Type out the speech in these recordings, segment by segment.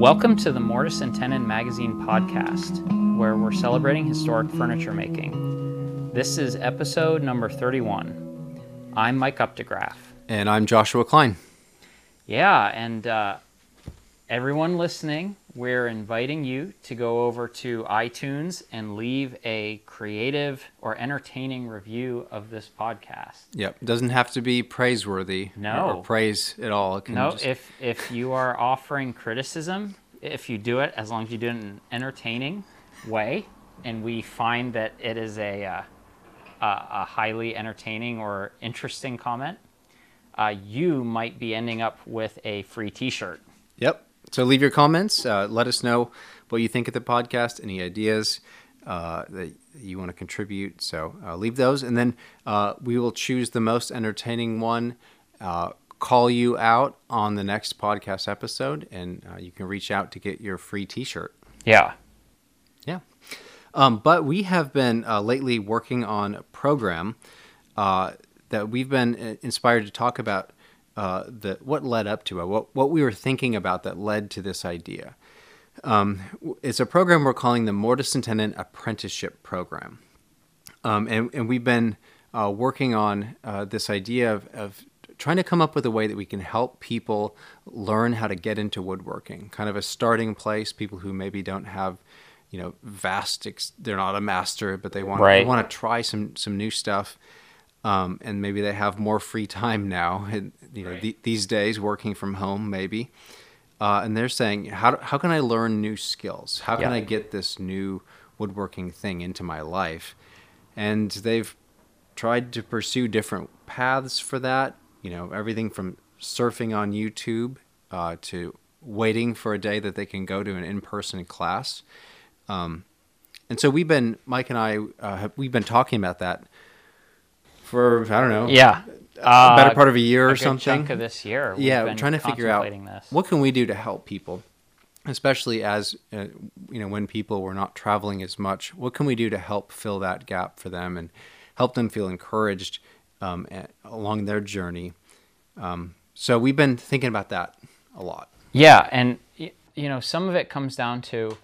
Welcome to the Mortise and Tenon Magazine podcast, where we're celebrating historic furniture making. This is episode number 31. I'm Mike Updegraff. And I'm Joshua Klein. Yeah, and uh, everyone listening, we're inviting you to go over to iTunes and leave a creative or entertaining review of this podcast. Yep, it doesn't have to be praiseworthy No. or praise at all. No, just- if if you are offering criticism, if you do it, as long as you do it in an entertaining way, and we find that it is a uh, a, a highly entertaining or interesting comment, uh, you might be ending up with a free T-shirt. So leave your comments. Uh, let us know what you think of the podcast, any ideas uh, that you want to contribute. So uh, leave those, and then uh, we will choose the most entertaining one. Uh, call you out on the next podcast episode, and uh, you can reach out to get your free T-shirt. Yeah. Yeah. Um, but we have been uh, lately working on a program uh, that we've been inspired to talk about uh, the what led up to it, what what we were thinking about that led to this idea. Um, it's a program we're calling the Mortise and Tenon Apprenticeship Program, um, and and we've been uh, working on uh, this idea of, of trying to come up with a way that we can help people learn how to get into woodworking, kind of a starting place. People who maybe don't have, you know, vast, ex- they're not a master, but they want Right. they want to try some some new stuff, um, and maybe they have more free time now. And, you know, Right. the, these days working from home, maybe. Uh, and they're saying, how, how can I learn new skills? How can Yeah. I get this new woodworking thing into my life? And they've tried to pursue different paths for that. You know, everything from surfing on YouTube uh, to waiting for a day that they can go to an in-person class. Um, and so we've been, Mike and I, uh, have, we've been talking about that for I don't know, Yeah. a better Uh, part of a year a or something. chunk of this year. we've yeah, we're trying to figure out this. what can we do to help people, especially as uh, you know when people were not traveling as much. What can we do to help fill that gap for them and help them feel encouraged um, along their journey? Um, so we've been thinking about that a lot. Yeah, and you know, some of it comes down to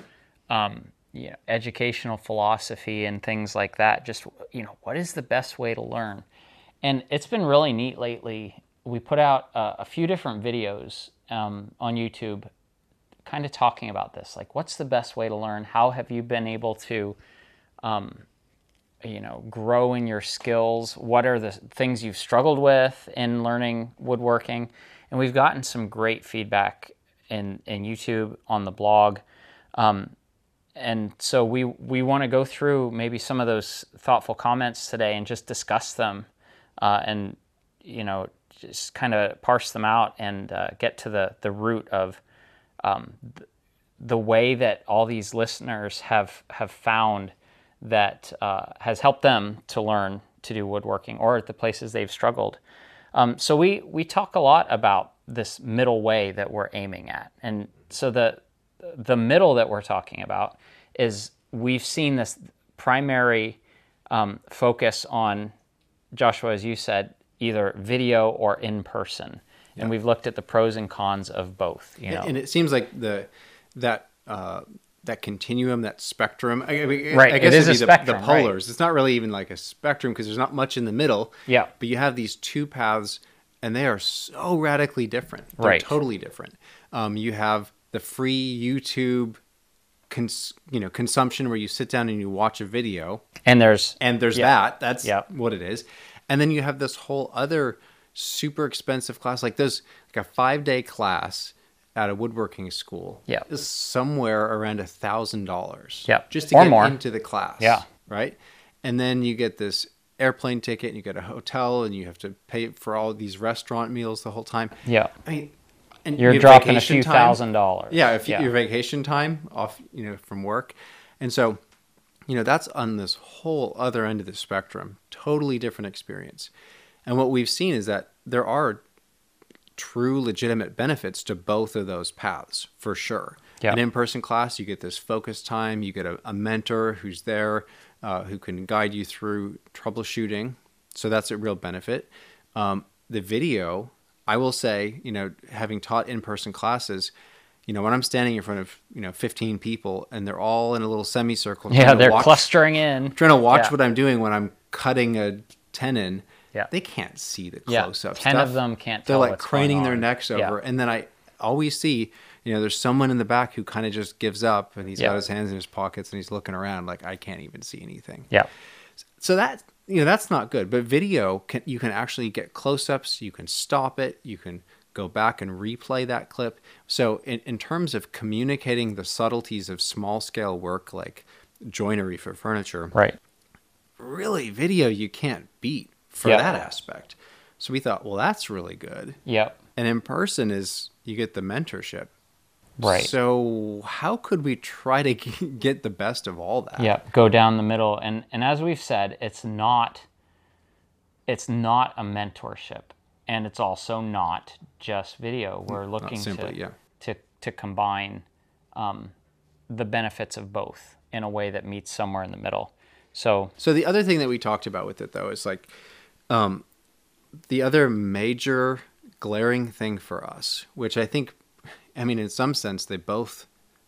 um, you know, educational philosophy and things like that. Just you know, what is the best way to learn? And it's been really neat lately. We put out uh, a few different videos um, on YouTube, kind of talking about this. Like, what's the best way to learn? How have you been able to you know grow in your skills what are the things you've struggled with in learning woodworking and we've gotten some great feedback in in youtube on the blog um, and so we we want to go through maybe some of those thoughtful comments today and just discuss them uh, and you know just kind of parse them out and uh, get to the the root of um, th- the way that all these listeners have have found that uh, has helped them to learn to do woodworking or at the places they've struggled. Um, so we we talk a lot about this middle way that we're aiming at, and so the the middle that we're talking about is we've seen this primary um, focus on Joshua, as you said, either video or in person, and we've looked at the pros and cons of both. You know, And it seems like the that uh, that continuum, that spectrum. I, mean, Right, I guess is it'd be the, the right. polars. It's not really even like a spectrum because there's not much in the middle. Yeah. But you have these two paths, and they are so radically different. They're Right. Totally different. Um, you have the free YouTube. Cons- you know consumption where you sit down and you watch a video and there's and there's Yeah. that that's Yep. what it is and then you have this whole other super expensive class like there's like a five day class at a woodworking school Yeah. is somewhere around a thousand dollars yeah just to Or get more. into the class Yeah. right and then you get this airplane ticket and you get a hotel and you have to pay for all these restaurant meals the whole time yeah. i mean and You're you dropping a few time. thousand dollars. Yeah, if yeah. your vacation time off, you know, from work, and so, you know, that's on this whole other end of the spectrum. Totally different experience. And what we've seen is that there are true, legitimate benefits to both of those paths for sure. Yeah. An in-person class, you get this focus time. You get a, a mentor who's there, uh, who can guide you through troubleshooting. So that's a real benefit. Um, the video, I will say, you know, having taught in-person classes, You know, when I'm standing in front of you know 15 people and they're all in a little semicircle, Yeah, they're watch- clustering in. trying to watch Yeah. what I'm doing when I'm cutting a tenon. Yeah. They can't see the close up 10 stuff. of them can't They're like craning their necks Yeah. over. And then I always see, you know, there's someone in the back who kind of just gives up and he's Yeah. got his hands in his pockets and he's looking around like I can't even see anything. Yeah. So that you know that's not good. But video can you can actually get close-ups. You can stop it. You can go back and replay that clip. So in, in terms of communicating the subtleties of small-scale work like joinery for furniture, Right. really video you can't beat for Yeah. that aspect. So we thought, well, that's really good. Yep. And in person is you get the mentorship. Right. So how could we try to get the best of all that? Yeah, go down the middle, and and as we've said, it's not. It's not a mentorship, and it's also not just video. We're looking simply, to yeah. to to combine um, the benefits of both in a way that meets somewhere in the middle. So So the other thing that we talked about with it though is like um the other major glaring thing for us, which I think I mean in some sense they both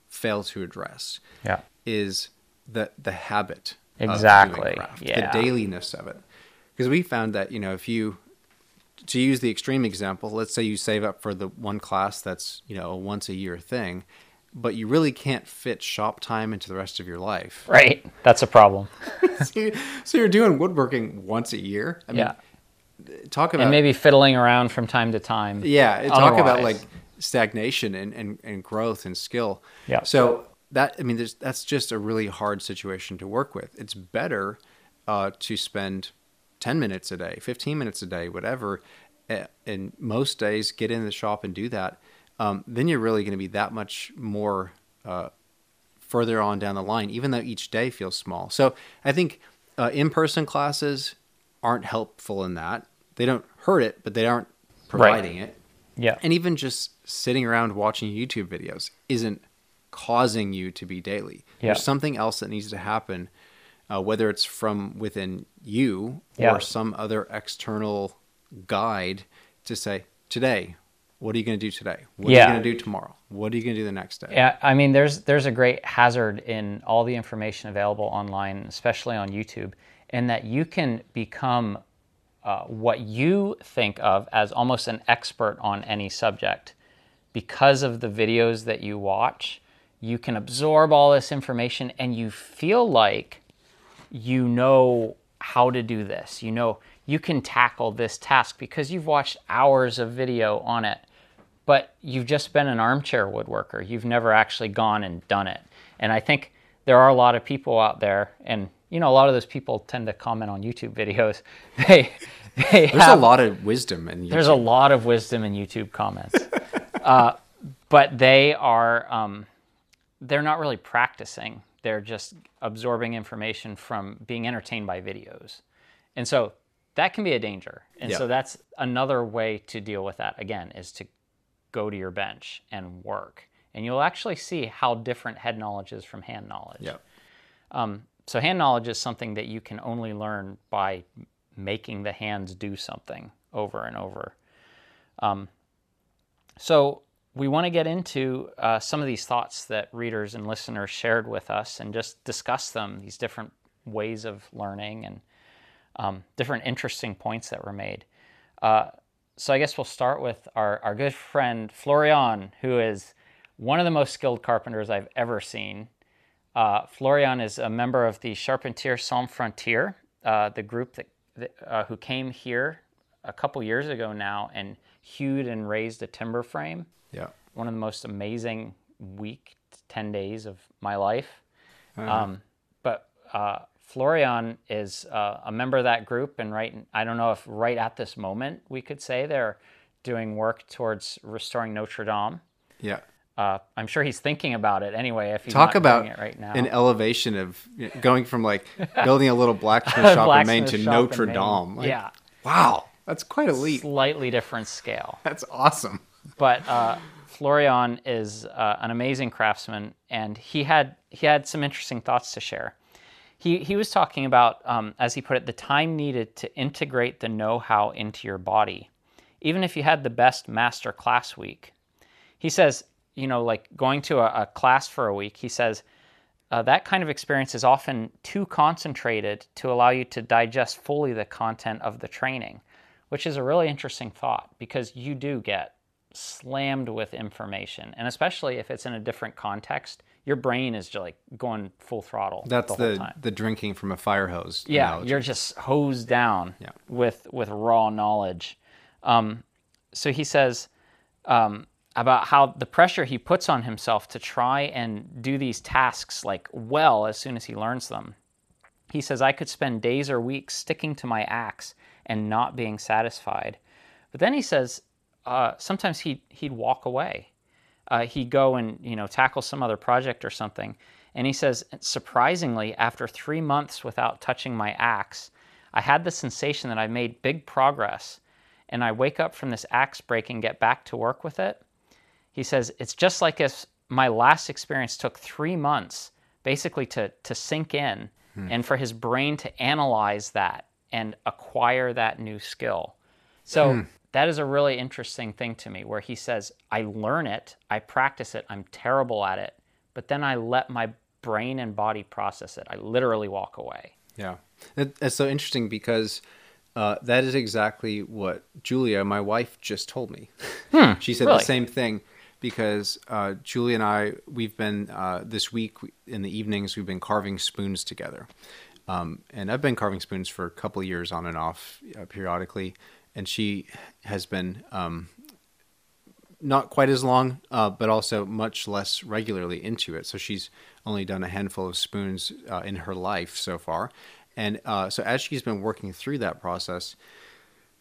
fail to address, yeah, is the the habit Exactly, craft, yeah. the dailiness of it. Because we found that, you know, if you to use the extreme example, let's say you save up for the one class that's, you know, a once a year thing, but you really can't fit shop time into the rest of your life. right. That's a problem. so, you, you're doing woodworking once a year. I mean, yeah, talk about and maybe fiddling around from time to time. yeah, talk about like stagnation and, and, and growth and skill. Yeah. So that I mean, there's, that's just a really hard situation to work with. It's better uh, to spend ten minutes a day, fifteen minutes a day, whatever, and most days get in the shop and do that. Um, then you're really going to be that much more uh, further on down the line, even though each day feels small. So I think uh, in-person classes aren't helpful in that. They don't hurt it, but they aren't providing it. Yeah, And even just sitting around watching YouTube videos isn't causing you to be daily. Yeah. There's something else that needs to happen, uh, whether it's from within you or some other external guide to say, today, what are you going to do today? What are Yeah. you going to do tomorrow? What are you going to do the next day? Yeah, I mean, there's there's a great hazard in all the information available online, especially on YouTube, in that you can become uh, what you think of as almost an expert on any subject because of the videos that you watch. You can absorb all this information, and you feel like you know how to do this. You know you can tackle this task because you've watched hours of video on it but you've just been an armchair woodworker. You've never actually gone and done it. And I think there are a lot of people out there, and you know, a lot of those people tend to comment on YouTube videos. They, they There's have, a lot of wisdom in YouTube. there's a lot of wisdom in YouTube comments, uh, but they are um, they're not really practicing. They're just absorbing information from being entertained by videos, and so that can be a danger. And Yeah. so that's another way to deal with that. Again, is to go to your bench and work, and you'll actually see how different head knowledge is from hand knowledge. yeah. So hand knowledge is something that you can only learn by making the hands do something over and over. Um, so we want to get into uh, some of these thoughts that readers and listeners shared with us and just discuss them, these different ways of learning and um, different interesting points that were made. Uh, so I guess we'll start with our, our good friend Florian, who is one of the most skilled carpenters I've ever seen. Uh, Florian is a member of the Charpentiers Sans Frontières, uh, the group that, that uh, who came here a couple years ago now and hewed and raised a timber frame. Yeah. One of the most amazing week, ten days of my life. Um, but uh, Florian is uh, a member of that group, and right, I don't know if right at this moment we could say they're doing work towards restoring Notre Dame. Yeah. Uh, I'm sure he's thinking about it anyway. If he's Talk not about doing it right now, an elevation of going from like building a little blacksmith shop in Maine to Blacksmith Notre. Dame. Like, yeah, Wow. That's quite a leap. slightly different scale. That's awesome. but uh, Florian is uh, an amazing craftsman, and he had he had some interesting thoughts to share. He he was talking about, um, as he put it, the time needed to integrate the know-how into your body, even if you had the best master class week. He says you know, like going to a, a class for a week, he says uh, that kind of experience is often too concentrated to allow you to digest fully the content of the training, which is a really interesting thought because you do get slammed with information, and especially if it's in a different context, your brain is just like going full throttle. That's the, whole the time. the drinking from a fire hose. Yeah, analogy. you're just hosed down Yeah. with with raw knowledge. Um, so he says um, about how the pressure he puts on himself to try and do these tasks like well as soon as he learns them. He says I could spend days or weeks sticking to my axe and not being satisfied. But then he says uh, sometimes he he'd walk away. Uh, he'd go and you know tackle some other project or something, and he says surprisingly, after three months without touching my axe, I had the sensation that I made big progress, and I wake up from this axe break and get back to work with it. He says it's just like if my last experience took three months basically to to sink in, hmm. and for his brain to analyze that and acquire that new skill. So hmm. that is a really interesting thing to me where he says, I learn it, I practice it, I'm terrible at it, but then I let my brain and body process it. I literally walk away. Yeah, that, that's so interesting because uh, that is exactly what Julia, my wife, just told me. Hmm. she said really? the same thing because uh, Julia and I, we've been uh, this week in the evenings, we've been carving spoons together, um, and I've been carving spoons for a couple years on and off uh, periodically, and she has been. Um, not quite as long, uh, but also much less regularly into it. So she's only done a handful of spoons uh, in her life so far. And uh, so as she's been working through that process,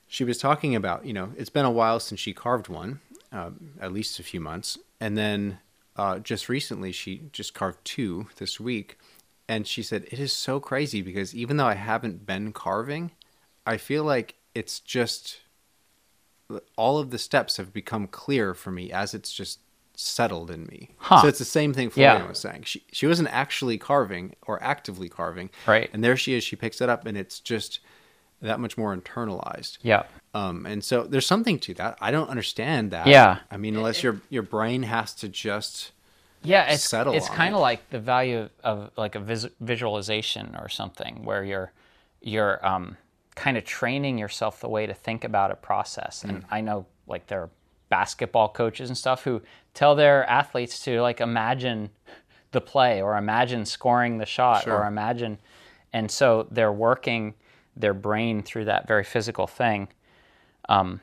she was talking about, you know, it's been a while since she carved one, um, at least a few months. And then uh, just recently, she just carved two this week. And she said, it is so crazy because even though I haven't been carving, I feel like it's just all of the steps have become clear for me as it's just settled in me. Huh. So it's the same thing Florian Yeah. was saying. She she wasn't actually carving or actively carving. Right. And there she is, she picks it up and it's just that much more internalized. Yeah. Um and so there's something to that. I don't understand that. Yeah. I mean unless your your brain has to just Yeah, it's settle it's kind it. of like the value of, of like a vis- visualization or something where you're you're um, kind of training yourself the way to think about a process. And Mm. I know like there are basketball coaches and stuff who tell their athletes to like imagine the play or imagine scoring the shot Sure. or imagine and so they're working their brain through that very physical thing um,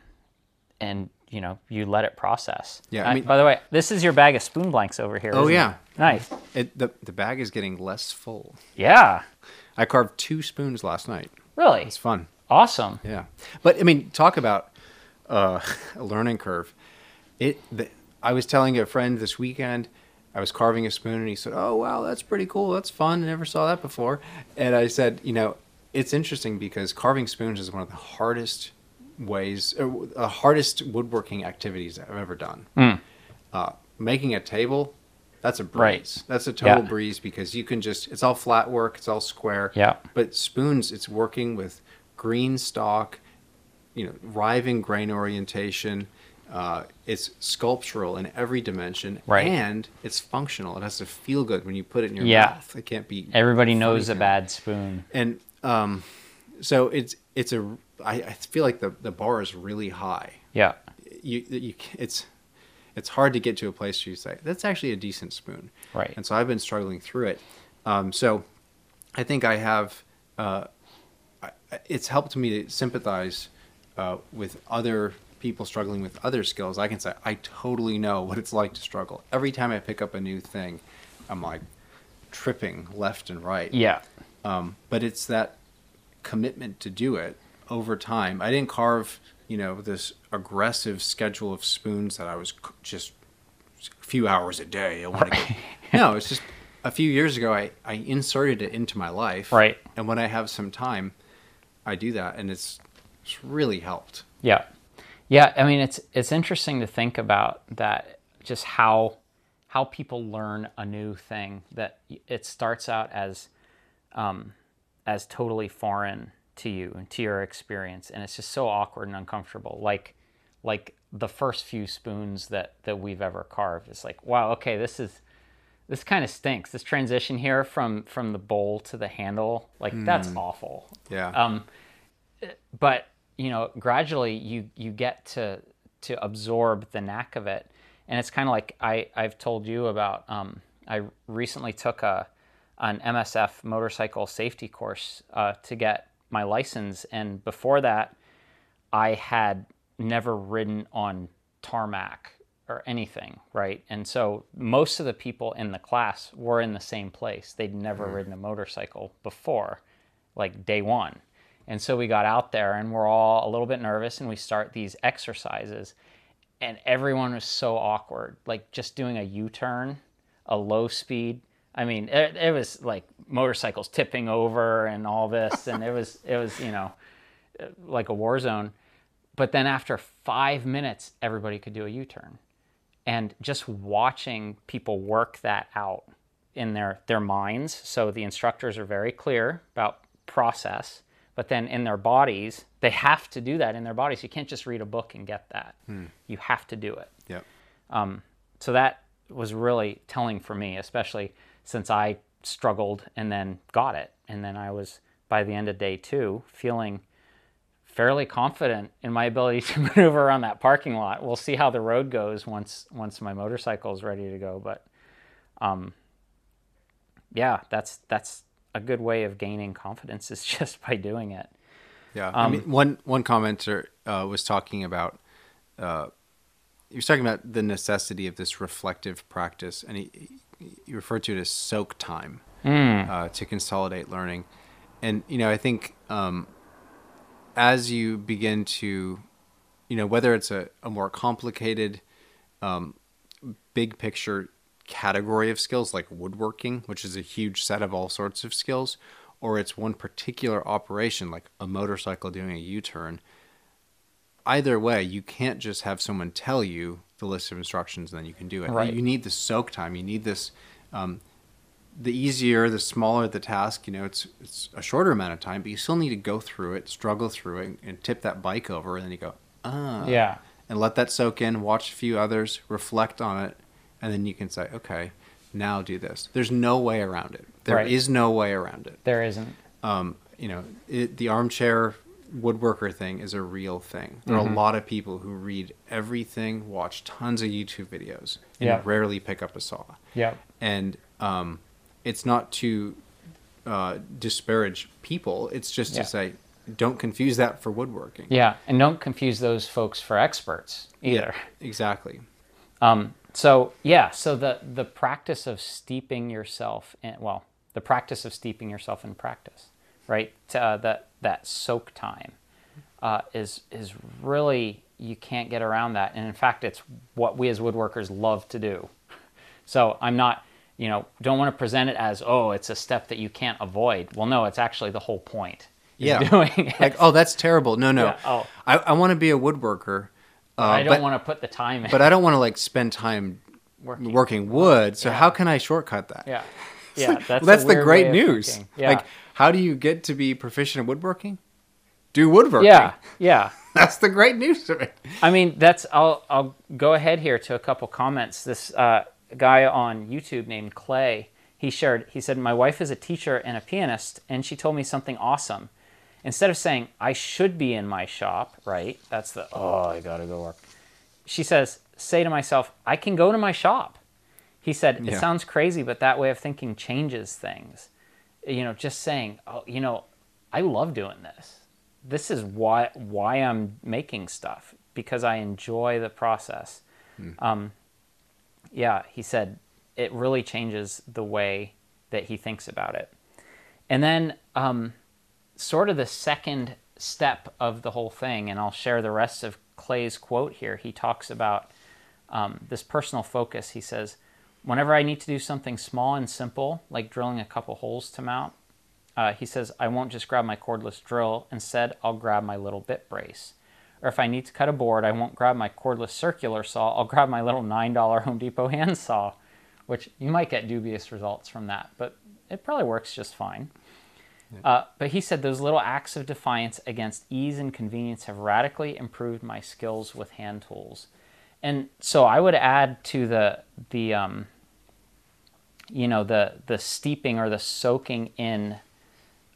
and you know you let it process Yeah, I mean- by the way this is your bag of spoon blanks over here Oh isn't it? yeah. nice It the the bag is getting less full. yeah I carved two spoons last night. really It's fun. awesome Yeah, but I mean, talk about uh, a learning curve. It. The, I was telling a friend this weekend. I was carving a spoon, and he said, "Oh wow, that's pretty cool. That's fun. I never saw that before." And I said, "You know, it's interesting because carving spoons is one of the hardest ways, uh, the hardest woodworking activities I've ever done. Uh, making a table." That's a breeze. Right. That's a total Yeah. breeze because you can just, it's all flat work, it's all square. Yeah. But spoons, it's working with green stock, you know, riving grain orientation. Uh, it's sculptural in every dimension, Right. And it's functional. It has to feel good when you put it in your Yeah. mouth. It can't be. everybody knows a bad spoon And um, so it's it's a. I, I feel like the the bar is really high. yeah You you it's it's hard to get to a place where you say that's actually a decent spoon. Right. And so I've been struggling through it. Um, so I think I have. Uh, it's helped me to sympathize uh, with other people struggling with other skills. I can say I totally know what it's like to struggle. Every time I pick up a new thing, I'm like tripping left and right. yeah Um, but it's that commitment to do it over time. I didn't carve, you know, this aggressive schedule of spoons that I was just a few hours a day. I want to get. No, it's just a few years ago. I I inserted it into my life. Right. And when I have some time, I do that, and it's it's really helped. Yeah. Yeah, I mean it's it's interesting to think about that just how how people learn a new thing that it starts out as um, as totally foreign to you and to your experience and it's just so awkward and uncomfortable like like the first few spoons that that we've ever carved. It's like, wow, okay, this is this kind of stinks. This transition here from from the bowl to the handle, like that's awful. Yeah. Um, but you know, gradually you you get to to absorb the knack of it, and it's kind of like I I've told you about. Um, I recently took a an MSF motorcycle safety course uh, to get my license, and before that, I had never ridden on tarmac or anything, right? And so most of the people in the class were in the same place. They'd never ridden a motorcycle before, like day one. And so we got out there and we're all a little bit nervous and we start these exercises. And everyone was so awkward, like just doing a U turn, a low speed. I mean, it, it was like motorcycles tipping over and all this. And it was, it was, you know, like a war zone. But then after five minutes, everybody could do a U turn. And just watching people work that out in their, their minds. So the instructors are very clear about process, but then in their bodies, they have to do that in their bodies. You can't just read a book and get that. You have to do it. yeah. Um, so that was really telling for me, especially since I struggled and then got it. And then I was, by the end of day two, feeling fairly confident in my ability to maneuver around that parking lot. We'll see how the road goes once once my motorcycle is ready to go. But um, yeah, that's that's a good way of gaining confidence is just by doing it. Yeah, I mean, one one commenter uh, was talking about uh, he was talking about the necessity of this reflective practice, and he, he refer to it as soak time uh, to consolidate learning. And you know, I think um, as you begin to, you know, whether it's a, a more complicated, um, big picture category of skills like woodworking, which is a huge set of all sorts of skills, or it's one particular operation like a motorcycle doing a U turn, either way, you can't just have someone tell you the list of instructions and then you can do it. Right. You need the soak time. You need this. Um, the easier, the smaller the task, you know, it's it's a shorter amount of time, but you still need to go through it, struggle through it, and tip that bike over, and then you go, ah, Yeah. and let that soak in. Watch a few others, reflect on it, and then you can say, okay, now do this. There's no way around it. There is Right. no way around it There isn't. um, you know, it, the armchair woodworker thing is a real thing. There Mm-hmm. are a lot of people who read everything, watch tons of YouTube videos, and Yeah. rarely pick up a saw. Yeah. And um, it's not to uh, disparage people. It's just Yeah. to say, don't confuse that for woodworking. Yeah, and don't confuse those folks for experts either. exactly. Um, so yeah, so the the practice of steeping yourself in well, the practice of steeping yourself in practice, right? Uh, that that soak time uh, is is really you can't get around that, and in fact, it's what we as woodworkers love to do. So I'm not, you know, don't want to present it as oh, it's a step that you can't avoid. Well, no, it's actually the whole point. Yeah. doing it. Like, oh, that's terrible. No, no. Yeah, oh. I, I want to be a woodworker. Uh, I don't but, want to put the time in. but I don't want to like spend time Working. working, wood. So Yeah. how can I shortcut that? yeah, yeah, that's well, that's the great news. thinking. Yeah. Like, how do you get to be proficient in woodworking? Do woodworking. yeah, yeah. That's the great news of it. I mean, that's. I'll I'll go ahead here to a couple comments. This uh, guy on YouTube named Clay, he shared. He said, "My wife is a teacher and a pianist, and she told me something awesome. Instead of saying I should be in my shop, right? That's the oh, I gotta go work. She says, say to myself, I can go to my shop. He said, it Yeah. sounds crazy, but that way of thinking changes things. You know, just saying, oh, you know, I love doing this. This is why why I'm making stuff because I enjoy the process. Um, yeah, he said it really changes the way that he thinks about it. And then, um, sort of the second step of the whole thing, and I'll share the rest of Clay's quote here. He talks about um, this personal focus. He says, Whenever I need to do something small and simple, like drilling a couple holes to mount, uh, he says, I won't just grab my cordless drill. Instead, I'll grab my little bit brace. Or if I need to cut a board, I won't grab my cordless circular saw. I'll grab my little $9 Home Depot hand saw, which you might get dubious results from that, but it probably works just fine. Uh, but he said those little acts of defiance against ease and convenience have radically improved my skills with hand tools. And so I would add to the the um, you know the the steeping or the soaking in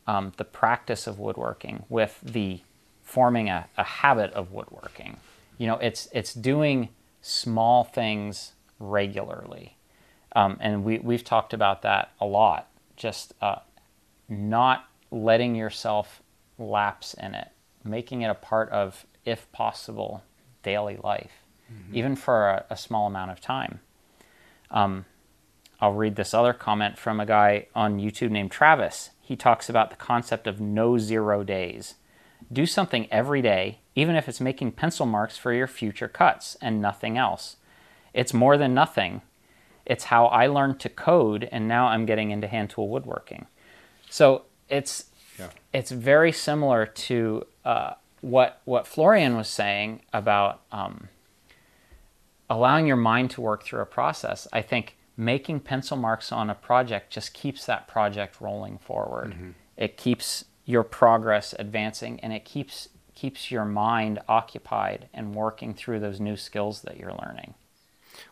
um, the practice of woodworking with the forming a, a habit of woodworking. You know, it's it's doing small things regularly, um, and we we've talked about that a lot. Just uh, not letting yourself lapse in it, making it a part of, if possible, daily life, mm-hmm. even for a, a, small amount of time. Um, I'll read this other comment from a guy on YouTube named Travis. He talks about the concept of no zero days. Do something every day, even if it's making pencil marks for your future cuts and nothing else. It's more than nothing. It's how I learned to code, and now I'm getting into hand tool woodworking. So it's yeah. it's very similar to uh, what what Florian was saying about um, allowing your mind to work through a process. I think making pencil marks on a project just keeps that project rolling forward. Mm-hmm. It keeps your progress advancing, and it keeps keeps your mind occupied and working through those new skills that you're learning.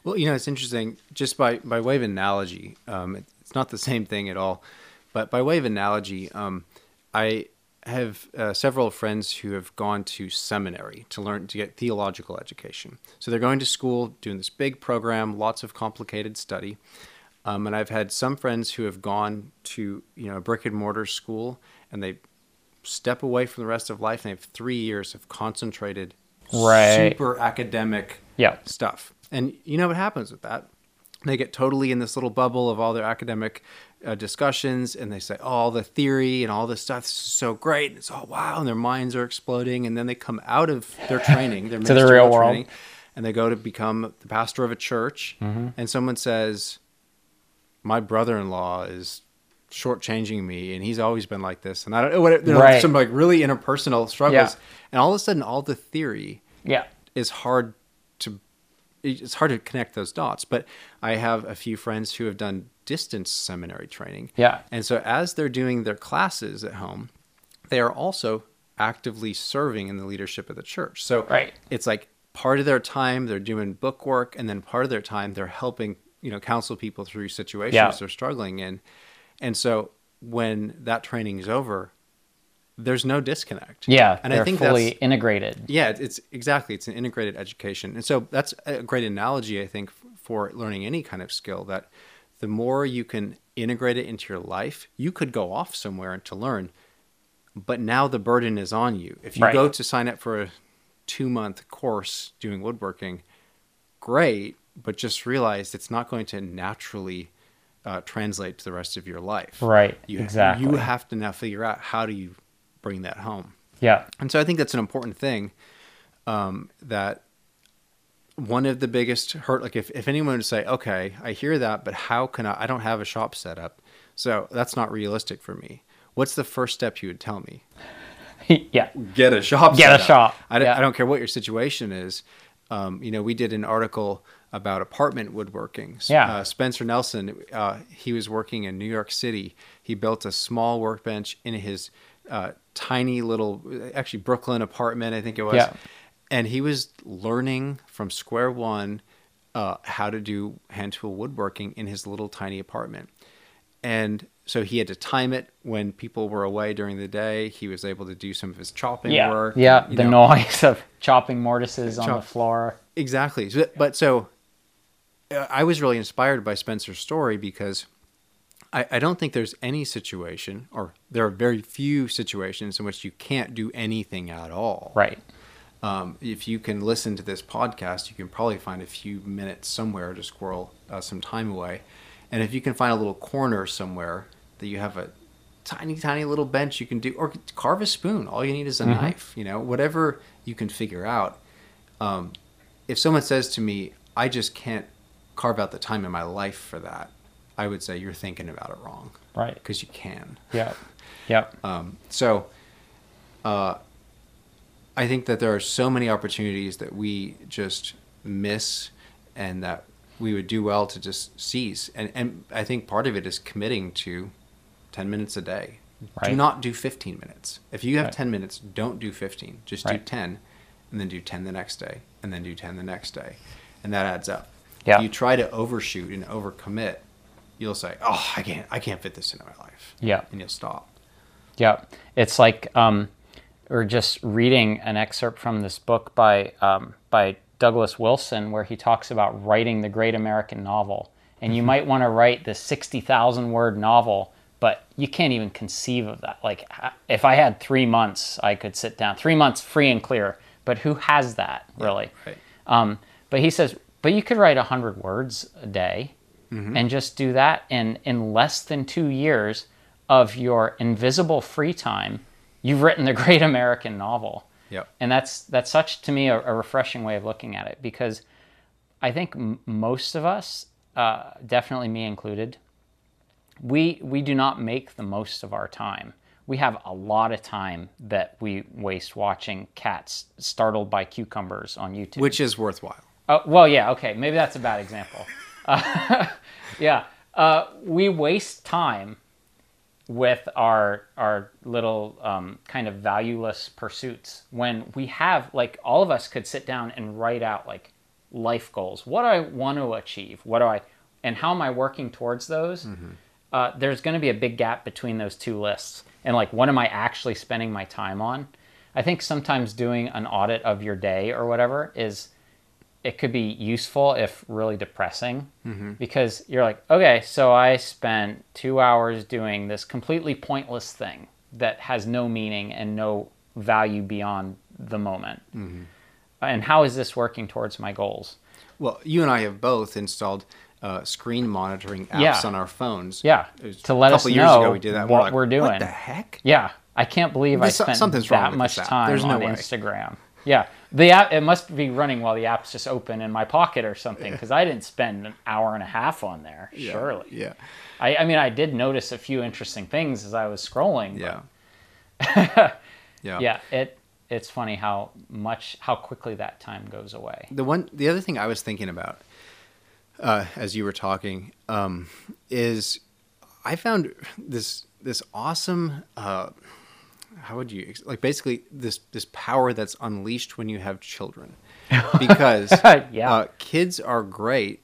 Well, you know, it's interesting. Just by by way of analogy, um, it's not the same thing at all. But by way of analogy, um, I have uh, several friends who have gone to seminary to learn to get theological education. So they're going to school, doing this big program, lots of complicated study. Um, and I've had some friends who have gone to you know a brick and mortar school, and they step away from the rest of life, and they have three years of concentrated, right. super academic yeah. stuff. And you know what happens with that? They get totally in this little bubble of all their academic uh, discussions and they say, oh, all the theory and all this stuff is so great. And it's all wow. And their minds are exploding. And then they come out of their training, their to the real world. And they go to become the pastor of a church. Mm-hmm. And someone says, my brother in law is shortchanging me and he's always been like this. And I don't know what, you know, right. some like really interpersonal struggles. Yeah. And all of a sudden, all the theory yeah. is hard to it's hard to connect those dots. But I have a few friends who have done distance seminary training. Yeah. And so as they're doing their classes at home, they are also actively serving in the leadership of the church. So right. it's like part of their time they're doing book work and then part of their time they're helping, you know, counsel people through situations yeah. they're struggling in. And so when that training is over, there's no disconnect. Yeah, and I think fully that's, integrated. Yeah, it's exactly it's an integrated education, and so that's a great analogy I think for learning any kind of skill. That the more you can integrate it into your life, you could go off somewhere to learn, but now the burden is on you. If you right. go to sign up for a two month course doing woodworking, great, but just realize it's not going to naturally uh, translate to the rest of your life. Right. You, exactly. You have to now figure out how do you bring that home. Yeah. And so I think that's an important thing um, that one of the biggest hurt, like if, if anyone would say, okay, I hear that, but how can I, I don't have a shop set up. So that's not realistic for me. What's the first step you would tell me? yeah. Get a shop. Get a up. shop. I, yeah. I don't care what your situation is. Um, you know, we did an article about apartment woodworking. Yeah. Uh, Spencer Nelson, uh, he was working in New York City. He built a small workbench in his uh, tiny little, actually Brooklyn apartment, I think it was. Yeah. And he was learning from square one uh, how to do hand tool woodworking in his little tiny apartment. And so he had to time it when people were away during the day. He was able to do some of his chopping yeah. work. Yeah, the know. noise of chopping mortises Chop- on the floor. Exactly. But so uh, I was really inspired by Spencer's story because I, I don't think there's any situation, or there are very few situations in which you can't do anything at all. Right. Um, if you can listen to this podcast, you can probably find a few minutes somewhere to squirrel uh, some time away. And if you can find a little corner somewhere that you have a tiny, tiny little bench you can do, or carve a spoon. All you need is a mm-hmm. knife, you know, whatever you can figure out. Um, if someone says to me, I just can't carve out the time in my life for that, I would say you're thinking about it wrong. Right. Because you can. Yeah. Yeah. Um, so, uh, I think that there are so many opportunities that we just miss and that we would do well to just seize. And, and I think part of it is committing to 10 minutes a day. Right. do not do 15 minutes. If you have Right. 10 minutes, don't do 15. Just do 10 and then do 10 the next day and then do 10 the next day. And that adds up. Yeah. If you try to overshoot and overcommit, you'll say, "Oh, I can't I can't fit this into my life." Yeah. And you'll stop. Yeah, it's like um, or just reading an excerpt from this book by um, by Douglas Wilson, where he talks about writing the great American novel. And you might want to write this sixty thousand word novel, but you can't even conceive of that. Like, if I had three months, I could sit down three months free and clear. But who has that really? Right. Um, but he says, but you could write 100 words a day and just do that. And in less than two years of your invisible free time, you've written the great American novel. Yep. And that's, that's such, to me, a, a refreshing way of looking at it because I think m- most of us, uh, definitely me included, we, we do not make the most of our time. We have a lot of time that we waste watching cats startled by cucumbers on YouTube. Which is worthwhile. Uh, well, yeah, okay, maybe that's a bad example. Uh, yeah, uh, we waste time with our our little um, kind of valueless pursuits when we have like all of us could sit down and write out like life goals. What do I want to achieve? What do I and how am I working towards those? Uh, there's going to be a big gap between those two lists, and like what am I actually spending my time on? I think sometimes doing an audit of your day or whatever is it could be useful if really depressing because you're like, okay, so I spent two hours doing this completely pointless thing that has no meaning and no value beyond the moment. And how is this working towards my goals? Well, you and I have both installed uh, screen monitoring apps Yeah. on our phones. Yeah, to let us know ago we did that. what like, we're doing. What the heck? Yeah, I can't believe I There's spent something's that much time There's no on way. Instagram. Yeah, the app it must be running while the app's just open in my pocket or something because I didn't spend an hour and a half on there. Yeah, Surely, Yeah. I, I mean, I did notice a few interesting things as I was scrolling. Yeah. yeah. yeah. It it's funny how much how quickly that time goes away. The one, the other thing I was thinking about uh, as you were talking um, is I found this this awesome. Uh, how would you like basically this this power that's unleashed when you have children because Yeah. uh, kids are great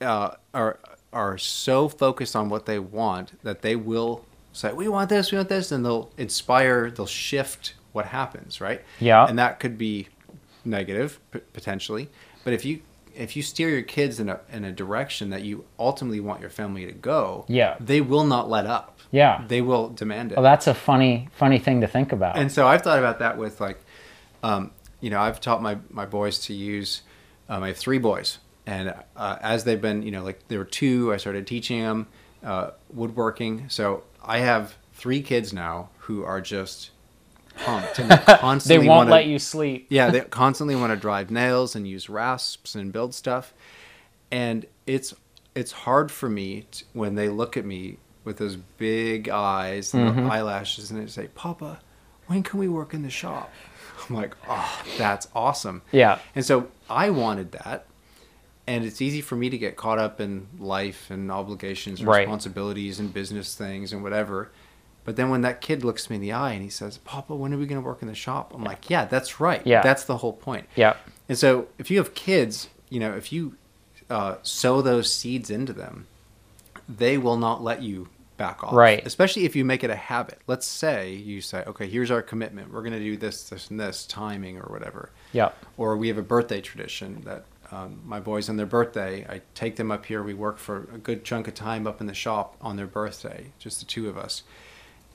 uh, are are so focused on what they want that they will say we want this we want this and they'll inspire they'll shift what happens right Yeah. and that could be negative p- potentially but if you if you steer your kids in a in a direction that you ultimately want your family to go Yeah. they will not let up Yeah. they will demand it Well, that's a funny funny thing to think about. and so I've thought about that with like, um, you know, I've taught my, my boys to use, um, I have three boys. And uh, as they've been, you know, like there were two, I started teaching them uh, woodworking. So I have three kids now who are just pumped. And they they won't wanna- let you sleep. yeah, they constantly want to drive nails and use rasps and build stuff, and it's it's hard for me t when they look at me with those big eyes and Mm-hmm. eyelashes and they say, "Papa, when can we work in the shop?" I'm like, "Oh, that's awesome." Yeah. And so I wanted that, and it's easy for me to get caught up in life and obligations, and Right. responsibilities, and business things and whatever. But then when that kid looks me in the eye and he says, "Papa, when are we going to work in the shop?" I'm like, "Yeah, that's right. Yeah. that's the whole point." Yeah. And so if you have kids, you know, if you uh, sow those seeds into them, they will not let you back off. Right. Especially if you make it a habit. Let's say you say, okay, here's our commitment. We're going to do this, this, and this, timing or whatever. Yeah. Or we have a birthday tradition that um, my boys on their birthday, I take them up here. We work for a good chunk of time up in the shop on their birthday, just the two of us.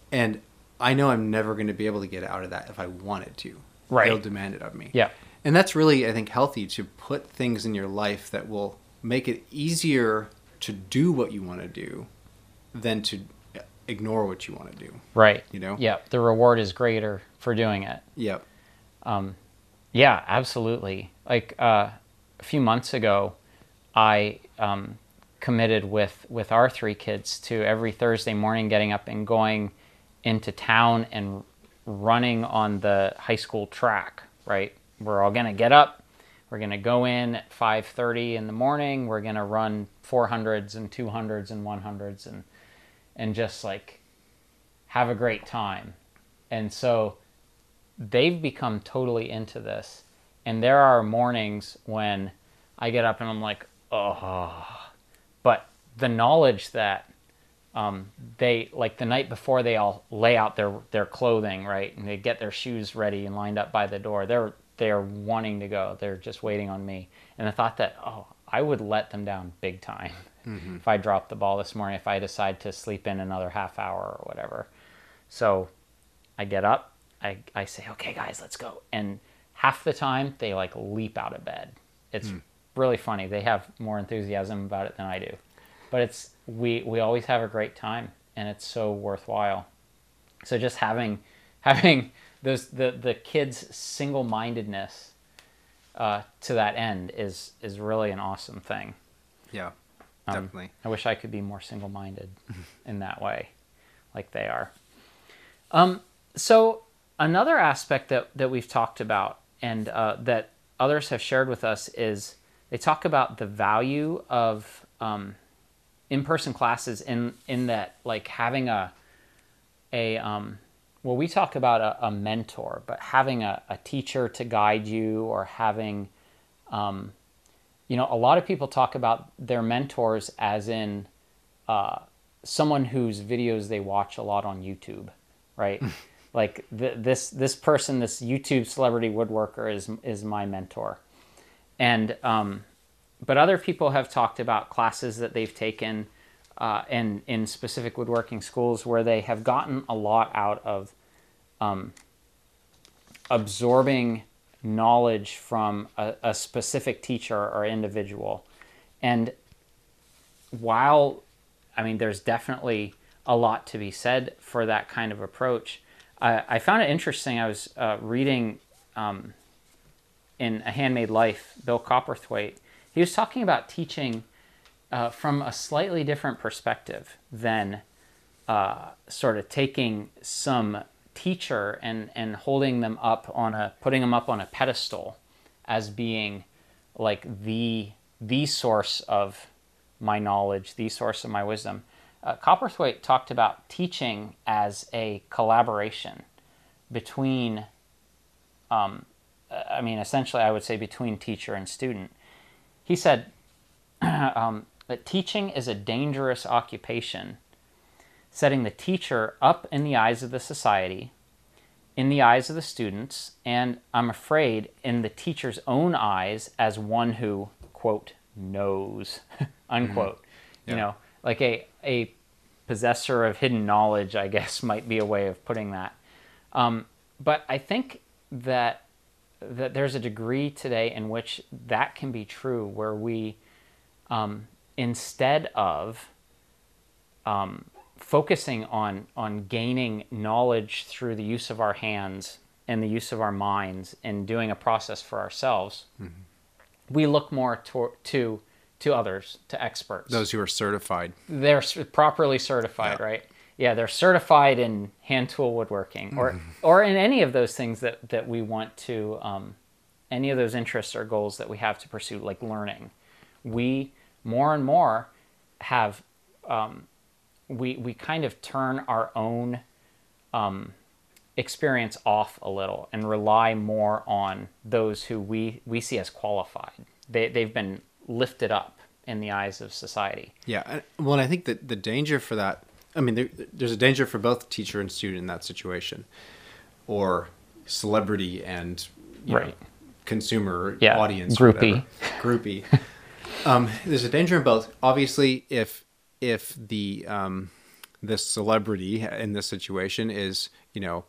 And I know I'm never going to be able to get out of that if I wanted to. Right. They'll demand it of me. Yeah. And that's really, I think, healthy to put things in your life that will make it easier to do what you want to do than to ignore what you want to do. Right. You know? Yeah. The reward is greater for doing it. Yep. Um, Yeah, absolutely. Like uh, a few months ago, I um, committed with with our three kids to every Thursday morning getting up and going into town and running on the high school track. Right, we're all gonna get up. We're gonna go in at five thirty in the morning. We're gonna run four hundreds and two hundreds and one hundreds and and just like have a great time. And so they've become totally into this. And there are mornings when I get up and I'm like, oh. But the knowledge that um, they like the night before they all lay out their their clothing right and they get their shoes ready and lined up by the door they're they're wanting to go they're just waiting on me. And the thought that oh i would let them down big time mm-hmm. if i drop the ball this morning if i decide to sleep in another half hour or whatever. So i get up i, I say okay guys let's go. And half the time they like leap out of bed. It's mm. really funny. They have more enthusiasm about it than i do. But it's we we always have a great time and it's so worthwhile. So just having having those the the kids single-mindedness uh, to that end is is really an awesome thing. Yeah um, definitely. I wish i could be more single-minded in that way like they are. Um, so another aspect that that we've talked about and uh, that others have shared with us is they talk about the value of um, in-person classes in in that like having a a um well we talk about a, a mentor but having a, a teacher to guide you or having um you know a lot of people talk about their mentors as in uh, someone whose videos they watch a lot on youtube right? Like th- this this person this youtube celebrity woodworker is is my mentor. And um but other people have talked about classes that they've taken uh, in in specific woodworking schools where they have gotten a lot out of um, absorbing knowledge from a, a, specific teacher or individual. And while, I mean, there's definitely a lot to be said for that kind of approach. I, I found it interesting. I was uh, reading um, in A Handmade Life, Bill Coperthwaite he was talking about teaching uh, from a slightly different perspective than uh, sort of taking some teacher and, and holding them up on a putting them up on a pedestal as being like the the source of my knowledge, the source of my wisdom. Uh, Coperthwaite talked about teaching as a collaboration between, um, I mean, essentially, I would say between teacher and student. He said um, that teaching is a dangerous occupation, setting the teacher up in the eyes of the society, in the eyes of the students, and I'm afraid in the teacher's own eyes as one who, quote, knows, unquote. Mm-hmm. Yeah. You know, like a, a possessor of hidden knowledge, I guess, might be a way of putting that. Um, but I think that that there's a degree today in which that can be true, where we, um, instead of um, focusing on on gaining knowledge through the use of our hands and the use of our minds and doing a process for ourselves, mm-hmm. we look more to, to to others, to experts. Those who are certified. They're properly certified, yeah. right? yeah, they're certified in hand tool woodworking or mm-hmm. or in any of those things that that we want to um, any of those interests or goals that we have to pursue, like learning. We more and more have um, we we kind of turn our own um, experience off a little and rely more on those who we we see as qualified. They they've been lifted up in the eyes of society. Yeah, well, and I think that the danger for that I mean, there, there's a danger for both teacher and student in that situation, or celebrity and right. know, consumer yeah. audience, groupie, groupie. um, there's a danger in both. Obviously, if if the um, this celebrity in this situation is you know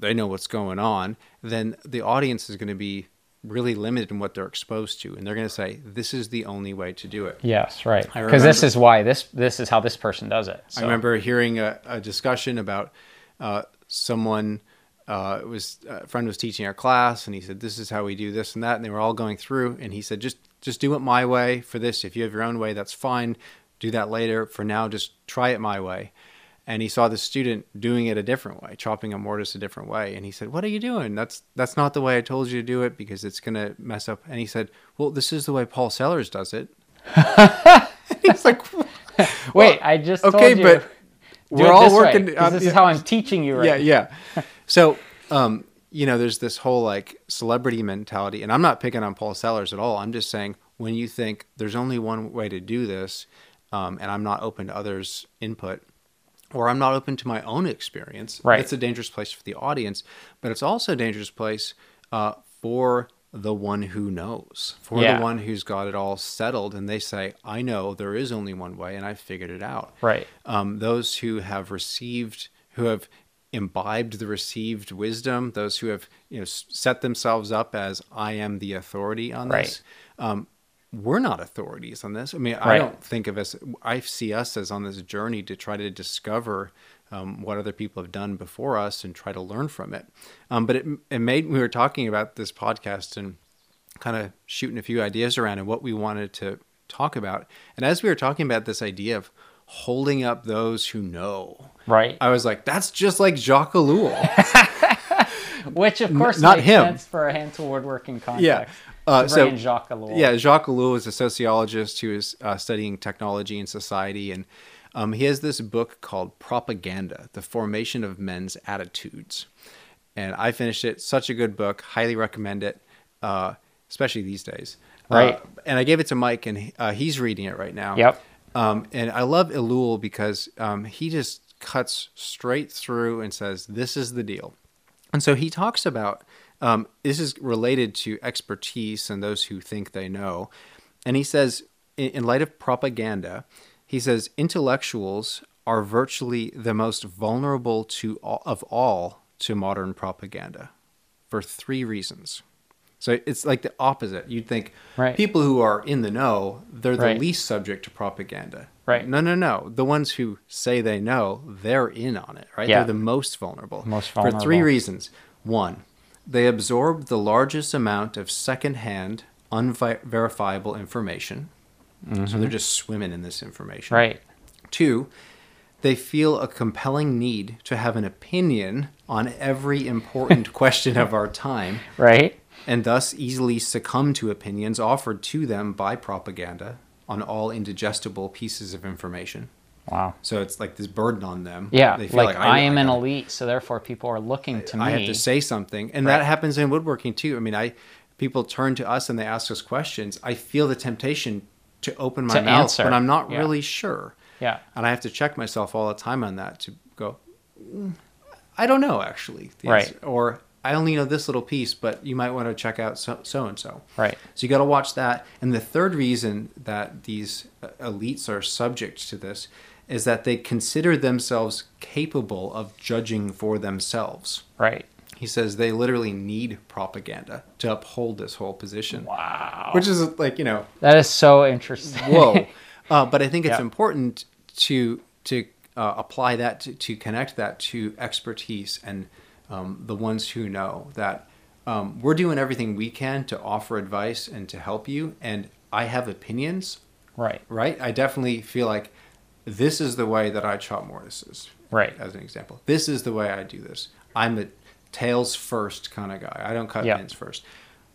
they know what's going on, then the audience is going to be really limited in what they're exposed to and they're going to say this is the only way to do it. Yes right. Because this is why this this is how this person does it so. i remember hearing a, a discussion about uh, someone uh, was a friend was teaching our class and he said this is how we do this and that and they were all going through and he said just just do it my way for this. If you have your own way that's fine do that later for now just try it my way and he saw the student doing it a different way, chopping a mortise a different way. And he said, "What are you doing? That's that's not the way I told you to do it because it's gonna mess up." And he said, "Well, this is the way Paul Sellers does it." he's like, "Wait, I just okay, but Do we're all this way, uh, this is how I'm teaching you right. yeah, yeah. So, um, you know, there's this whole like celebrity mentality, and I'm not picking on Paul Sellers at all. I'm just saying when you think there's only one way to do this, um, and I'm not open to others' input, or I'm not open to my own experience, Right. it's a dangerous place for the audience, but it's also a dangerous place uh, for the one who knows, for Yeah. the one who's got it all settled, and they say, "I know there is only one way, and I've figured it out." Right. um, those who have received, who have imbibed the received wisdom, those who have you know set themselves up as I am the authority on this. Um, we're not authorities on this. I mean, I don't think of us. I see us as on this journey to try to discover um, what other people have done before us and try to learn from it. Um, but it it made we were talking about this podcast and kind of shooting a few ideas around and what we wanted to talk about. And as we were talking about this idea of holding up those who know, Right. I was like, that's just like Jacques Ellul. Which of course not makes him. sense for a hand tool woodworking context. Yeah. Uh, so Jacques Ellul. yeah, Jacques Ellul is a sociologist who is uh, studying technology and society, and um, he has this book called Propaganda: The Formation of Men's Attitudes. And I finished it. Such a good book. Highly recommend it, uh, especially these days. Right. Uh, and I gave it to Mike, and uh, he's reading it right now. Yep. Um, and I love Ellul because um, he just cuts straight through and says, "This is the deal." And so he talks about um, this is related to expertise and those who think they know. And he says, in, in light of propaganda, he says intellectuals are virtually the most vulnerable to all, of all to modern propaganda for three reasons. So it's like the opposite. You'd think Right. people who are in the know, they're the Right. least subject to propaganda. Right. No, no, no. The ones who say they know, they're in on it, right? Yeah. They're the most vulnerable. Most vulnerable. For three reasons. One, they absorb the largest amount of secondhand, unverifiable information. So they're mm-hmm. just swimming in this information. Right. Two, they feel a compelling need to have an opinion on every important question of our time Right. and thus easily succumb to opinions offered to them by propaganda on all indigestible pieces of information. Wow. So it's like this burden on them. Yeah. They Like, I, am an gotta- elite, so therefore people are looking to me. I have to say something, and Right. that happens in woodworking too. I mean, I people turn to us and they ask us questions. I feel the temptation to open my To mouth, answer. but I'm not Yeah. really sure, yeah. and I have to check myself all the time on that to go. "Mm, I don't know actually, Right. answer." Or I only know this little piece, but you might want to check out so so and so. Right. So you got to watch that. And the third reason that these uh, elites are subject to this is that they consider themselves capable of judging for themselves. Right. He says they literally need propaganda to uphold this whole position. Wow. Which is like, you know, that is so interesting. whoa. uh, but I think it's Yeah. important to to uh, apply that to, to connect that to expertise and um, the ones who know that um, we're doing everything we can to offer advice and to help you. And I have opinions, right. right? I definitely feel like this is the way that I chop mortises, Right. as an example. This is the way I do this. I'm a tails first kind of guy. I don't cut Yeah. pins first.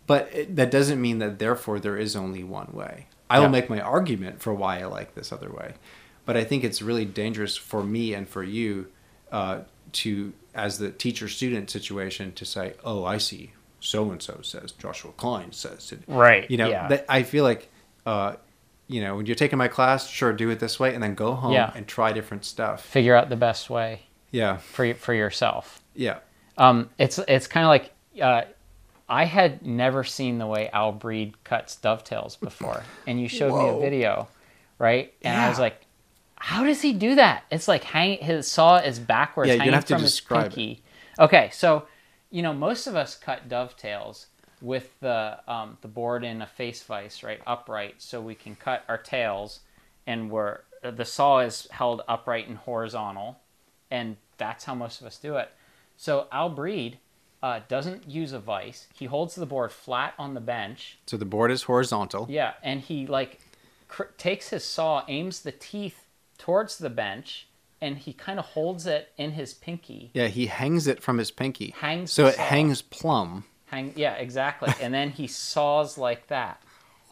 But it, that doesn't mean that therefore there is only one way. I will Yeah. make my argument for why I like this other way. But I think it's really dangerous for me and for you uh, to, as the teacher student situation, to say, oh, I see. So and so says, Joshua Klein says. it." Right, You know, yeah. that I feel like, uh, you know, when you're taking my class, sure, do it this way and then go home Yeah. and try different stuff. Figure out the best way Yeah. for for yourself. Yeah. Um, it's it's kind of like uh, I had never seen the way Al Breed cuts dovetails before, and you showed me a video, right? And I was like, "How does he do that?" It's like hang his saw is backwards, Yeah, you're gonna hanging have to his describe it. Okay, so you know most of us cut dovetails with the um, the board in a face vise, right, upright, so we can cut our tails, and we're the saw is held upright and horizontal, and that's how most of us do it. So Al Breed uh, doesn't use a vise. He holds the board flat on the bench. So the board is horizontal. Yeah, and he like cr- takes his saw, aims the teeth towards the bench, and he kind of holds it in his pinky. Yeah, he hangs it from his pinky. Hangs so it saw. hangs plumb. Hang, yeah, exactly. and then he saws like that.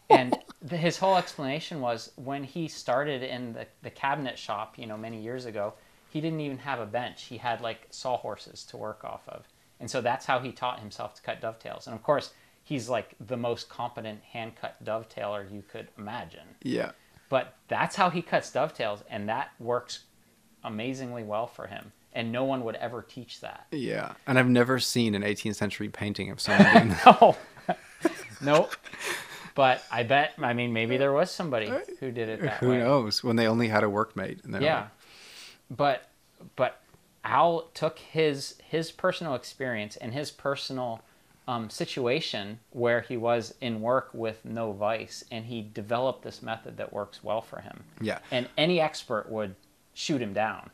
And the, his whole explanation was when he started in the, the cabinet shop, you know, many years ago, he didn't even have a bench. He had like sawhorses to work off of. And so that's how he taught himself to cut dovetails. And of course, he's like the most competent hand cut dovetailer you could imagine. Yeah. But that's how he cuts dovetails, and that works amazingly well for him. And no one would ever teach that. Yeah. And I've never seen an 18th century painting of someone doing that. No, nope. But I bet. I mean, maybe there was somebody who did it that Who way. knows? When they only had a workmate. And Yeah, like, but but Al took his his personal experience and his personal um, situation where he was in work with no vice, and he developed this method that works well for him. Yeah. and any expert would shoot him down.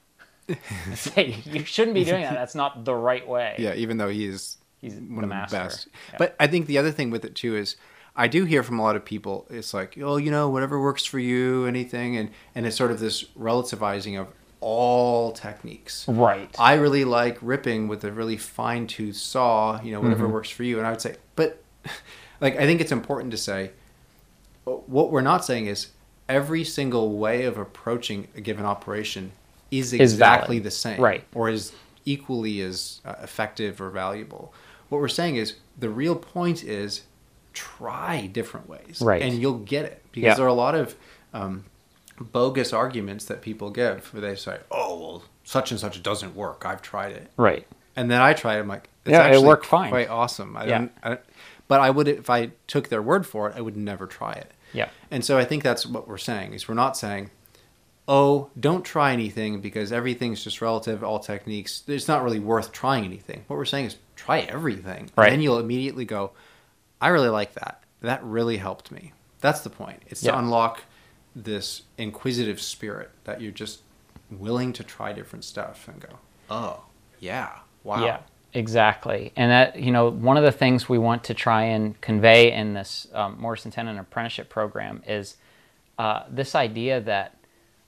say you shouldn't be doing that. That's not the right way. Yeah, even though he is He's one the of master. the best. Yeah. But I think the other thing with it too is I do hear from a lot of people it's like, oh, you know, whatever works for you, anything and and it's sort of this relativizing of all techniques. Right. I really like ripping with a really fine tooth saw, you know, whatever Mm-hmm. works for you. And I would say, but like I think it's important to say what we're not saying is every single way of approaching a given operation is Is exactly valid. the same Right. or is equally as uh, effective or valuable. What we're saying is the real point is try different ways Right. and you'll get it because Yeah. there are a lot of um, bogus arguments that people give where they say, "Oh, well, such and such doesn't work. I've tried it." right. And then I tried it. I'm like, it's Yeah, it actually worked fine. Quite awesome. I Yeah. don't, I, but I would, if I took their word for it, I would never try it. Yeah. And so I think that's what we're saying is we're not saying, oh, don't try anything because everything's just relative, all techniques. It's not really worth trying anything. What we're saying is try everything. Right. And then you'll immediately go, I really like that. That really helped me. That's the point. It's to unlock this inquisitive spirit that you're just willing to try different stuff and go, oh, yeah, wow. Yeah, exactly. And that, you know, one of the things we want to try and convey in this um, Mortise and Tenon apprenticeship program is uh, this idea that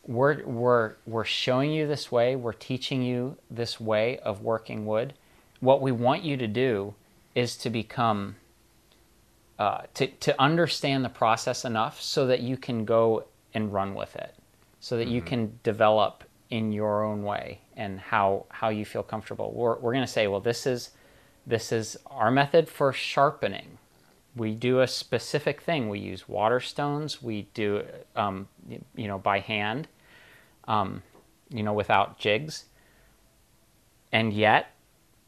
we're, we're, we're showing you this way, we're teaching you this way of working wood. What we want you to do is to become, uh, to, to understand the process enough so that you can go and run with it, so that you can develop in your own way and how how you feel comfortable. We're we're going to say, well, this is this is our method for sharpening. We do a specific thing. We use water stones. We do um, you know by hand, um, you know without jigs. And yet,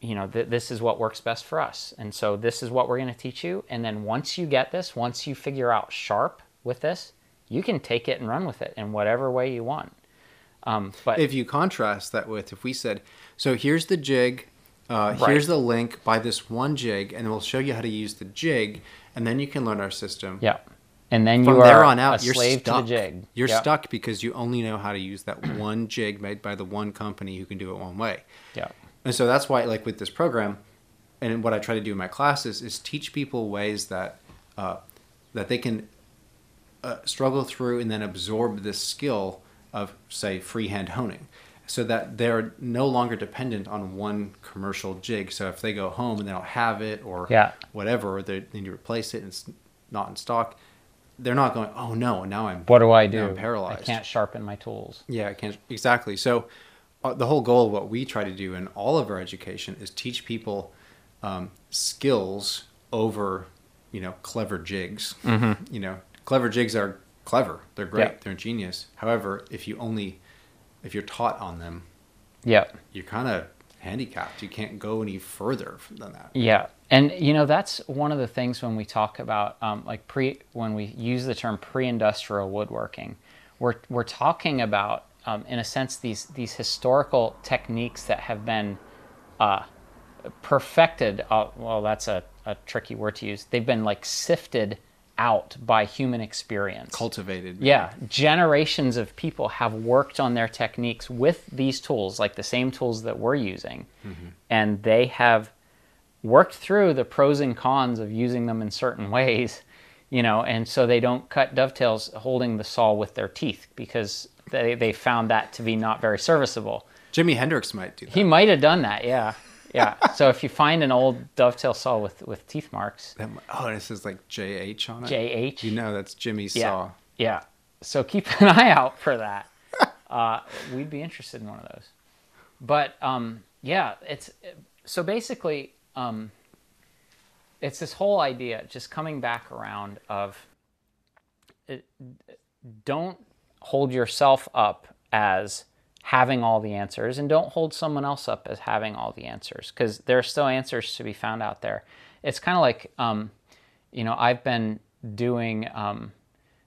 you know th- this is what works best for us. And so this is what we're going to teach you. And then once you get this, once you figure out sharp with this, you can take it and run with it in whatever way you want. Um, but if you contrast that with if we said so here's the jig uh, Right. here's the link buy this one jig and we'll show you how to use the jig and then you can learn our system Yeah. And then from you are there on out you're slave stuck to the jig. you're yeah. stuck because you only know how to use that one jig made by the one company who can do it one way Yeah. and so that's why like with this program and what i try to do in my classes is teach people ways that uh, that they can uh, struggle through and then absorb this skill of say freehand honing so that they're no longer dependent on one commercial jig so if they go home and they don't have it or Yeah. whatever they need to replace it and it's not in stock they're not going oh no now i'm What do I do? I'm paralyzed I can't sharpen my tools. yeah, I can't exactly. So, uh, the whole goal of what we try to do in all of our education is teach people um, skills over, you know, clever jigs. You know, clever jigs are clever; they're great, Yeah. they're genius. However, if you only if you're taught on them, Yeah. you're kind of handicapped. You can't go any further than that. Yeah, and you know that's one of the things when we talk about um, like pre when we use the term pre-industrial woodworking, we're we're talking about um, in a sense these these historical techniques that have been uh, perfected. Uh, well, that's a, a tricky word to use. They've been like sifted out by human experience. Cultivated. Yeah, generations of people have worked on their techniques with these tools, like the same tools that we're using, mm-hmm. and they have worked through the pros and cons of using them in certain ways, you know, and so they don't cut dovetails holding the saw with their teeth because they, they found that to be not very serviceable. Jimi Hendrix might do that. He might have done that, yeah. Yeah. so if you find an old dovetail saw with, with teeth marks, That oh, this is like JH on it. JH. You know, that's Jimi's Yeah. saw. Yeah. So keep an eye out for that. Uh, we'd be interested in one of those. but um, yeah, it's so basically um, it's this whole idea just coming back around of it, don't hold yourself up as having all the answers and don't hold someone else up as having all the answers because there are still answers to be found out there. It's kind of like um, you know i've been doing um,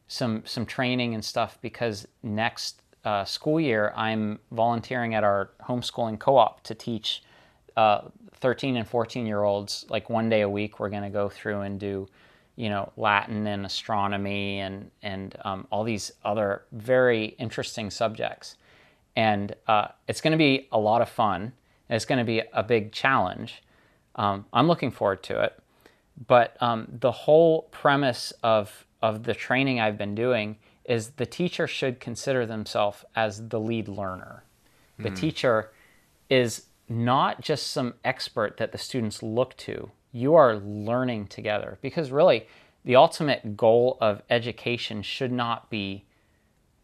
some some training and stuff because next uh, school year i'm volunteering at our homeschooling co-op to teach uh, 13 and 14 year olds like one day a week we're going to go through and do you know latin and astronomy and and um, all these other very interesting subjects and uh, it's going to be a lot of fun. And it's going to be a big challenge. Um, i'm looking forward to it. But um, the whole premise of of the training i've been doing is the teacher should consider themselves as the lead learner. The mm. teacher is not just some expert that the students look to. You are learning together. Because really the ultimate goal of education should not be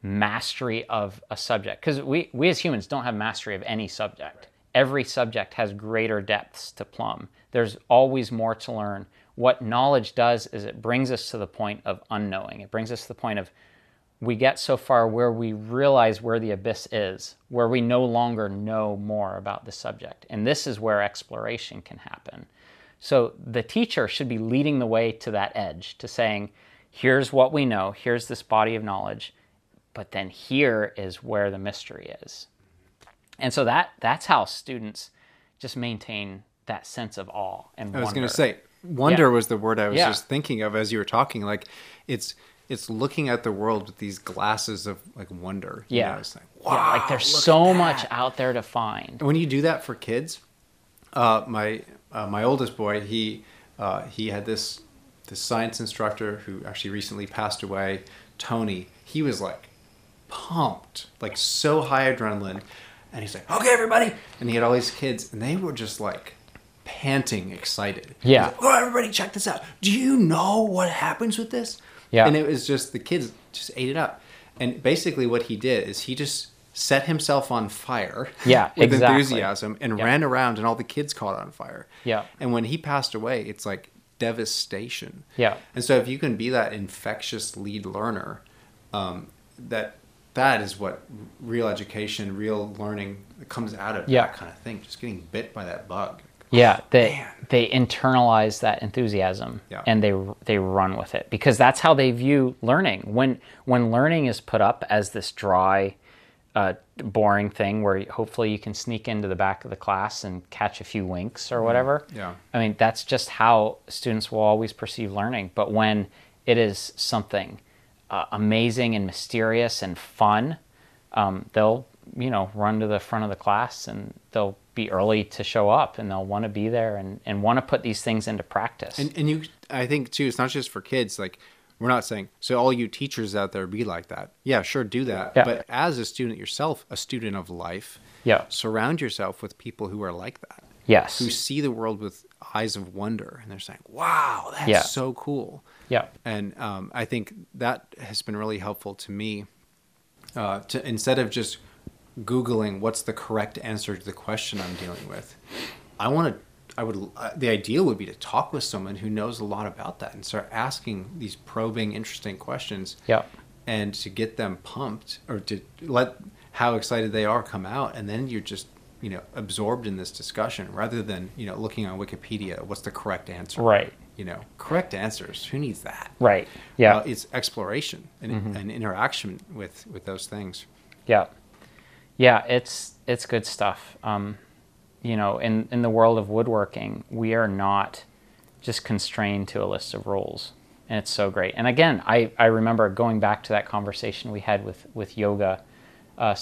mastery of a subject because we, we as humans don't have mastery of any subject. Every subject has greater depths to plumb. There's always more to learn. What knowledge does is it brings us to the point of unknowing. It brings us to the point of we get so far where we realize where the abyss is, where we no longer know more about the subject. And this is where exploration can happen. So the teacher should be leading the way to that edge, to saying, here's what we know, here's this body of knowledge, but then here is where the mystery is. And so that that's how students just maintain that sense of awe and I was going to say wonder yeah. was the word I was yeah. just thinking of as you were talking like it's it's looking at the world with these glasses of like wonder. Yeah, know, it's like wow, yeah, like there's so much out there to find. And when you do that for kids, uh, my uh, my oldest boy, he uh, he had this this science instructor who actually recently passed away, Tony. He was like pumped, like so high adrenaline, and he's like, "Okay, everybody," and he had all these kids, and they were just like panting, excited. Yeah. Like, oh, everybody, check this out. Do you know what happens with this? Yeah. And it was just the kids just ate it up. And basically, what he did is he just set himself on fire. Yeah, with exactly. enthusiasm and yeah. ran around, and all the kids caught on fire. Yeah. And when he passed away, it's like devastation. Yeah. And so if you can be that infectious lead learner, um, that that is what real education, real learning comes out of yeah. that kind of thing. Just getting bit by that bug. Yeah, they Man. they internalize that enthusiasm yeah. and they they run with it because that's how they view learning. When when learning is put up as this dry, uh, boring thing where hopefully you can sneak into the back of the class and catch a few winks or mm-hmm. whatever. Yeah, I mean that's just how students will always perceive learning. But when it is something uh, amazing and mysterious and fun, um, they'll you know run to the front of the class and they'll be early to show up and they'll want to be there and, and want to put these things into practice. And, and you, I think too, it's not just for kids. Like we're not saying, so all you teachers out there be like that. Yeah, sure. Do that. Yeah. But as a student yourself, a student of life, yeah, surround yourself with people who are like that. Yes. Who see the world with eyes of wonder and they're saying, wow, that's yeah. so cool. Yeah. And um, I think that has been really helpful to me uh, to instead of just googling what's the correct answer to the question I'm dealing with. I want to I would uh, the ideal would be to talk with someone who knows a lot about that and start asking these probing interesting questions. Yeah. And to get them pumped or to let how excited they are come out and then you're just you know absorbed in this discussion rather than you know looking on wikipedia what's the correct answer? Right. You know correct answers who needs that? Right. Yeah. Uh, it's exploration and, mm-hmm. and interaction with with those things. Yeah. Yeah, it's it's good stuff. Um, you know, in in the world of woodworking, we are not just constrained to a list of rules, and it's so great. And again, I I remember going back to that conversation we had with with Yoga uh,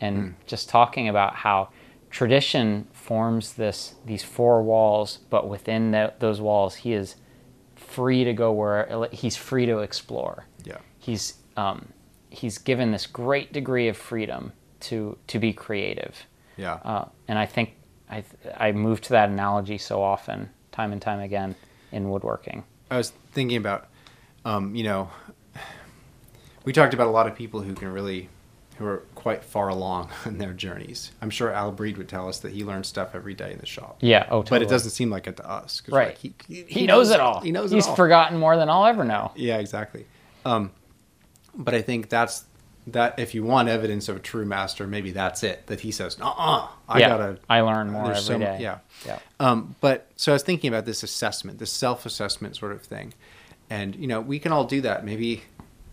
and mm. just talking about how tradition forms this these four walls, but within the, those walls, he is free to go where he's free to explore. Yeah, he's um, he's given this great degree of freedom to to be creative. Yeah. Uh, and I think I I move to that analogy so often, time and time again, in woodworking. I was thinking about, um, you know, we talked about a lot of people who can really, who are quite far along in their journeys. I'm sure Al Breed would tell us that he learns stuff every day in the shop. Yeah. Oh, totally. But it doesn't seem like it to us. Right. like, he, he, He, knows it all. He knows He's it all. He's forgotten more than I'll ever know. Yeah, exactly. Um, but I think that's that. If you want evidence of a true master, maybe that's it. That he says, "Uh, uh I yeah. gotta." I learn more every so day. yeah. Yeah. Um, but so I was thinking about this assessment, this self-assessment sort of thing, and you know, we can all do that. Maybe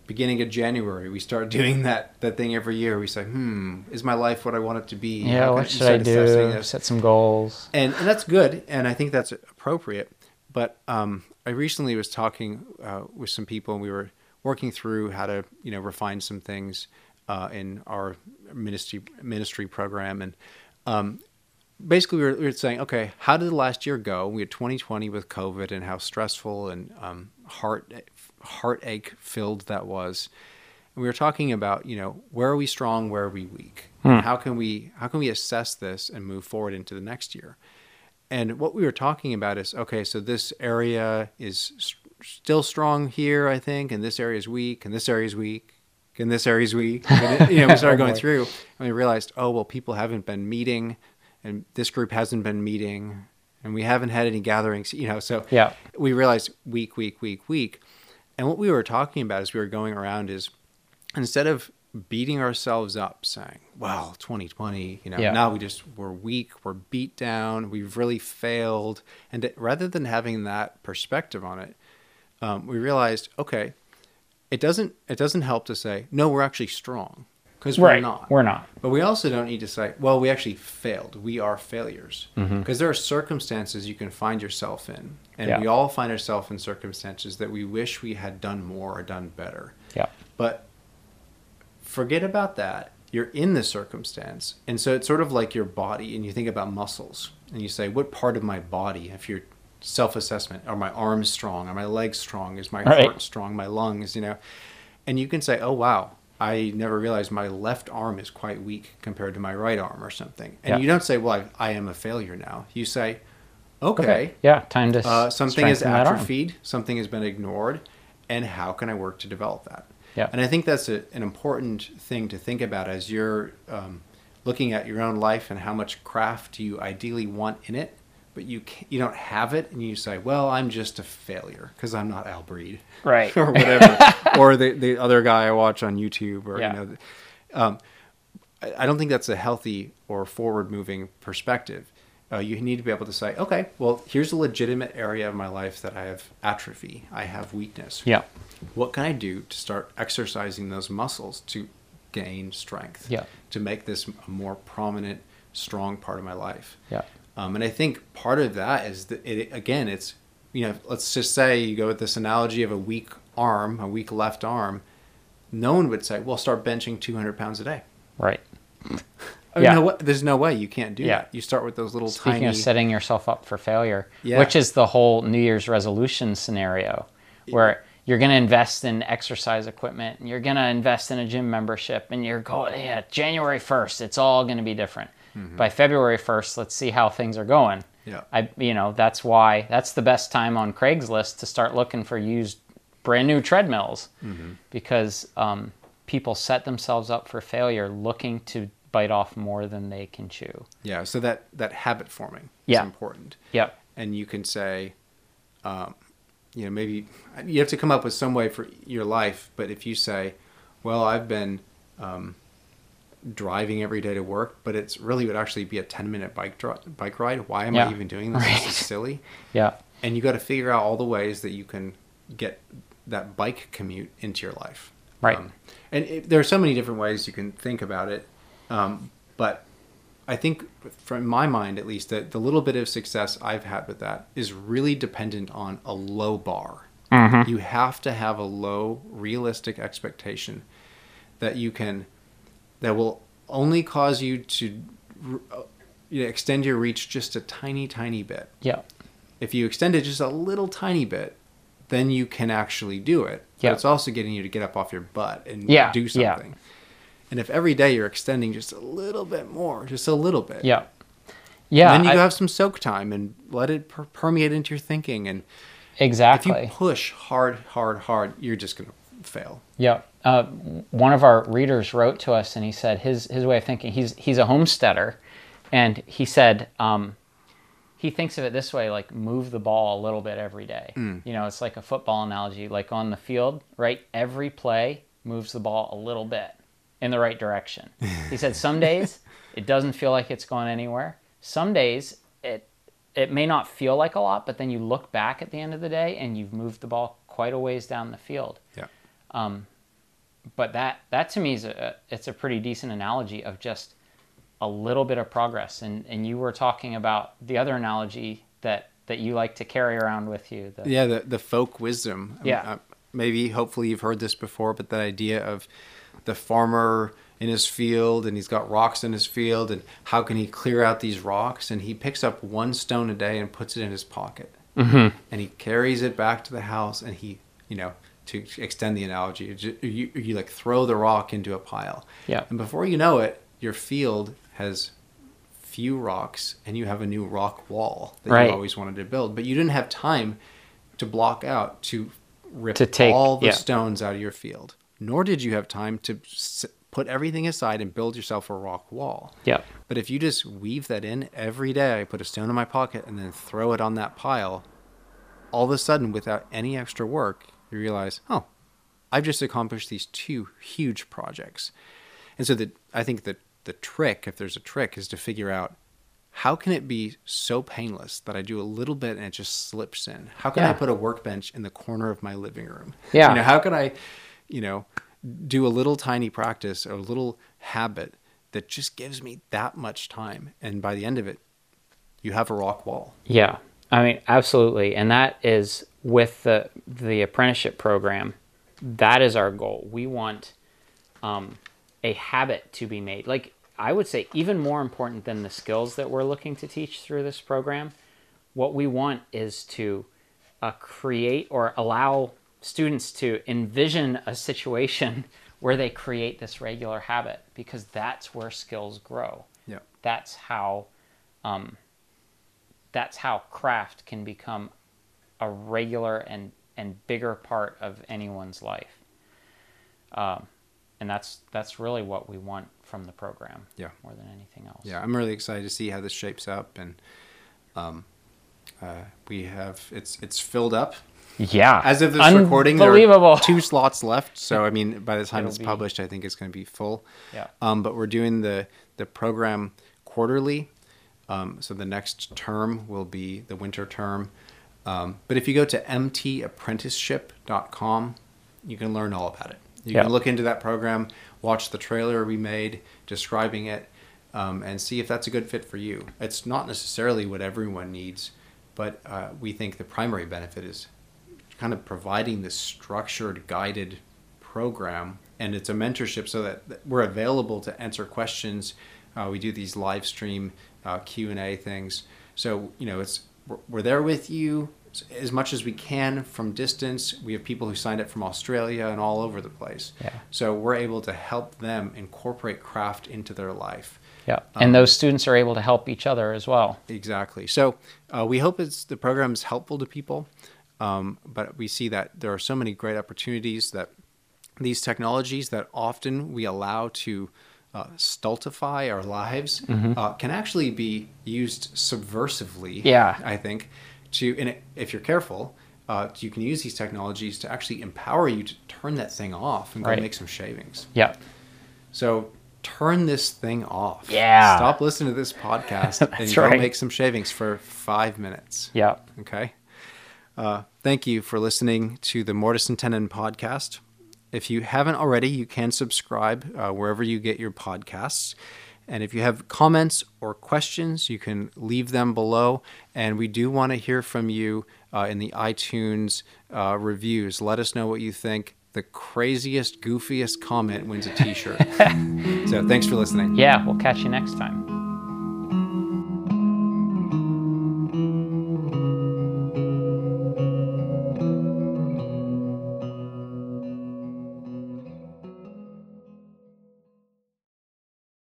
beginning of January, we start doing that that thing every year. We say, "Hmm, is my life what I want it to be?" Yeah. What should I do? Set some goals. and and that's good, and I think that's appropriate. But um, I recently was talking uh, with some people, and we were working through how to you know refine some things uh, in our ministry ministry program, and um, basically we were, we were saying, okay, how did the last year go? We had 2020 with COVID, and how stressful and um, heart heartache filled that was. And we were talking about, you know, where are we strong, where are we weak? Hmm. And how can we how can we assess this and move forward into the next year? And what we were talking about is okay, so this area is s- still strong here, I think, and this area is weak, and this area is weak, and this area is weak. And you know, we started going through, and we realized, oh well, people haven't been meeting, and this group hasn't been meeting, and we haven't had any gatherings. You know, so Yeah. we realized week, week, week, week. And what we were talking about as we were going around is instead of beating ourselves up saying, well, 2020, you know, Yeah. now we just, we're weak, we're beat down, we've really failed. And that- rather than having that perspective on it, um, we realized, okay, it doesn't, it doesn't help to say, no, we're actually strong because we're right. not. We're not. But we also don't need to say, well, we actually failed. We are failures. Mm-hmm. Because there are circumstances you can find yourself in. And Yeah. we all find ourselves in circumstances that we wish we had done more or done better. Yeah. But forget about that. You're in the circumstance. And so it's sort of like your body, and you think about muscles. And you say, what part of my body, if you're self assessment, are my arms strong? Are my legs strong? Is my Right. heart strong? My lungs, you know? And you can say, oh, wow, I never realized my left arm is quite weak compared to my right arm or something. And Yeah. you don't say, well, I, I am a failure now. You say, okay, Yeah. Time to. uh, something is strengthen that arm. atrophied, something has been ignored, and how can I work to develop that? Yeah. And I think that's a, an important thing to think about as you're um, looking at your own life and how much craft you ideally want in it, but you you don't have it, and you say, "Well, I'm just a failure because I'm not Al Breed." Right. or whatever, or the the other guy I watch on YouTube, or Yeah. you know, um, I I don't think that's a healthy or forward moving perspective. Uh, you need to be able to say, okay, well, here's a legitimate area of my life that I have atrophy, I have weakness. Yeah. What can I do to start exercising those muscles to gain strength? Yeah. To make this a more prominent, strong part of my life. Yeah. Um, and I think part of that is that it, again, it's, you know, let's just say you go with this analogy of a weak arm, a weak left arm. No one would say, well, start benching 200 pounds a day. Right. I mean, Yeah. no, there's no way you can't do Yeah. that. You start with those little tiny. Speaking tiny. of setting yourself up for failure, Yeah. which is the whole New Year's resolution scenario, where you're going to invest in exercise equipment, and you're going to invest in a gym membership, and you're going, yeah, January 1st, it's all going to be different. By February 1st, let's see how things are going. Mm-hmm. Yeah. I, you know, that's why that's the best time on Craigslist to start looking for used, brand new treadmills, Mm-hmm. because um, people set themselves up for failure looking to bite off more than they can chew. yeah. So that that habit forming Yeah. is important. Yeah. And you can say, um, you know, maybe you have to come up with some way for your life. But if you say, well, I've been um, driving every day to work, but it's really would actually be a 10 minute bike dri- bike ride. Why am Yeah. I even doing this? Right. This is silly. Yeah. And you got to figure out all the ways that you can get that bike commute into your life. Right. Um, and it, there are so many different ways you can think about it. Um, but I think, from my mind at least, that the little bit of success I've had with that is really dependent on a low bar. You have to have a low, realistic expectation that you can, that will only cause you to uh, you know, extend your reach just a tiny, tiny bit Yeah. if you extend it just a little tiny bit, then you can actually do it. But Yeah. it's also getting you to get up off your butt and Yeah, do yeah. something. And if every day you're extending just a little bit more, just a little bit, Yeah. Yeah. then you I- have some soak time and let it per- permeate into your thinking. And exactly. if you push hard, hard, hard, you're just going to fail. Yeah. Uh, one of our readers wrote to us and he said his, his way of thinking, he's, he's a homesteader. And he said um, he thinks of it this way like move the ball a little bit every day. You know, it's like a football analogy, like on the field, right? Every play moves the ball a little bit in the right direction. he said some days it doesn't feel like it's going anywhere. Some days it it may not feel like a lot, but then you look back at the end of the day and you've moved the ball quite a ways down the field. Yeah. But that that to me is a it's a pretty decent analogy of just a little bit of progress. And and you were talking about the other analogy that that you like to carry around with you. The, Yeah, the the folk wisdom. I mean, Yeah. uh, maybe hopefully you've heard this before, but that idea of the farmer in his field and he's got rocks in his field and how can he clear out these rocks and he picks up one stone a day and puts it in his pocket mm-hmm. and he carries it back to the house and he you know to extend the analogy you, you, like throw the rock into a pile Yeah. and before you know it your field has few rocks and you have a new rock wall that Right. you always wanted to build but you didn't have time to block out to rip To take- all the yeah. stones out of your field nor did you have time to put everything aside and build yourself a rock wall yeah. but if you just weave that in every day, I put a stone in my pocket and then throw it on that pile, all of a sudden, without any extra work, you realize, oh, I've just accomplished these two huge projects. And so that I think that the trick, if there's a trick, is to figure out how can it be so painless that I do a little bit and it just slips in? How can I put a workbench in the corner of my living room? Yeah. You know, how can I, you know, do a little tiny practice or a little habit that just gives me that much time and by the end of it you have a rock wall Yeah, I mean, absolutely, and that is with the the apprenticeship program. That is our goal. We want um, a habit to be made. Like I would say, even more important than the skills that we're looking to teach through this program, what we want is to uh, create or allow students to envision a situation where they create this regular habit because that's where skills grow yeah that's how um, that's how craft can become a regular and and bigger part of anyone's life. Um, and that's that's really what we want from the program Yeah. more than anything else. Yeah i'm really excited to see how this shapes up and um, uh, we have it's it's filled up. Yeah. As of this recording there are two slots left so i mean by the time It'll it's be- published i think it's going to be full. Yeah. um, but we're doing the the program quarterly um, so the next term will be the winter term um, but if you go to mtapprenticeship.com you can learn all about it you Yeah. can look into that program watch the trailer we made describing it um, and see if that's a good fit for you it's not necessarily what everyone needs but uh, we think the primary benefit is kind of providing this structured, guided program, and it's a mentorship so that that we're available to answer questions. Uh, we do these live stream uh, Q and A things, so you know it's we're, we're there with you as much as we can from distance. We have people who signed up from Australia and all over the place. Yeah. So we're able to help them incorporate craft into their life. yeah and those students are able to help each other as well Exactly. So uh, we hope it's the program is helpful to people, um, but we see that there are so many great opportunities that these technologies that often we allow to uh, stultify our lives uh, can actually be used subversively. Yeah. I think to and if you're careful. Uh, you can use these technologies to actually empower you to turn that thing off and go Right. make some shavings. yeah So turn this thing off. Yeah. Stop listening to this podcast and go right. make some shavings for five minutes. yeah Okay. Uh, thank you for listening to the Mortise and Tenon podcast. If you haven't already, you can subscribe uh, wherever you get your podcasts. And if you have comments or questions, you can leave them below. And we do want to hear from you uh, in the iTunes uh, reviews. Let us know what you think. The craziest, goofiest comment wins a t shirt. so thanks for listening. yeah we'll catch you next time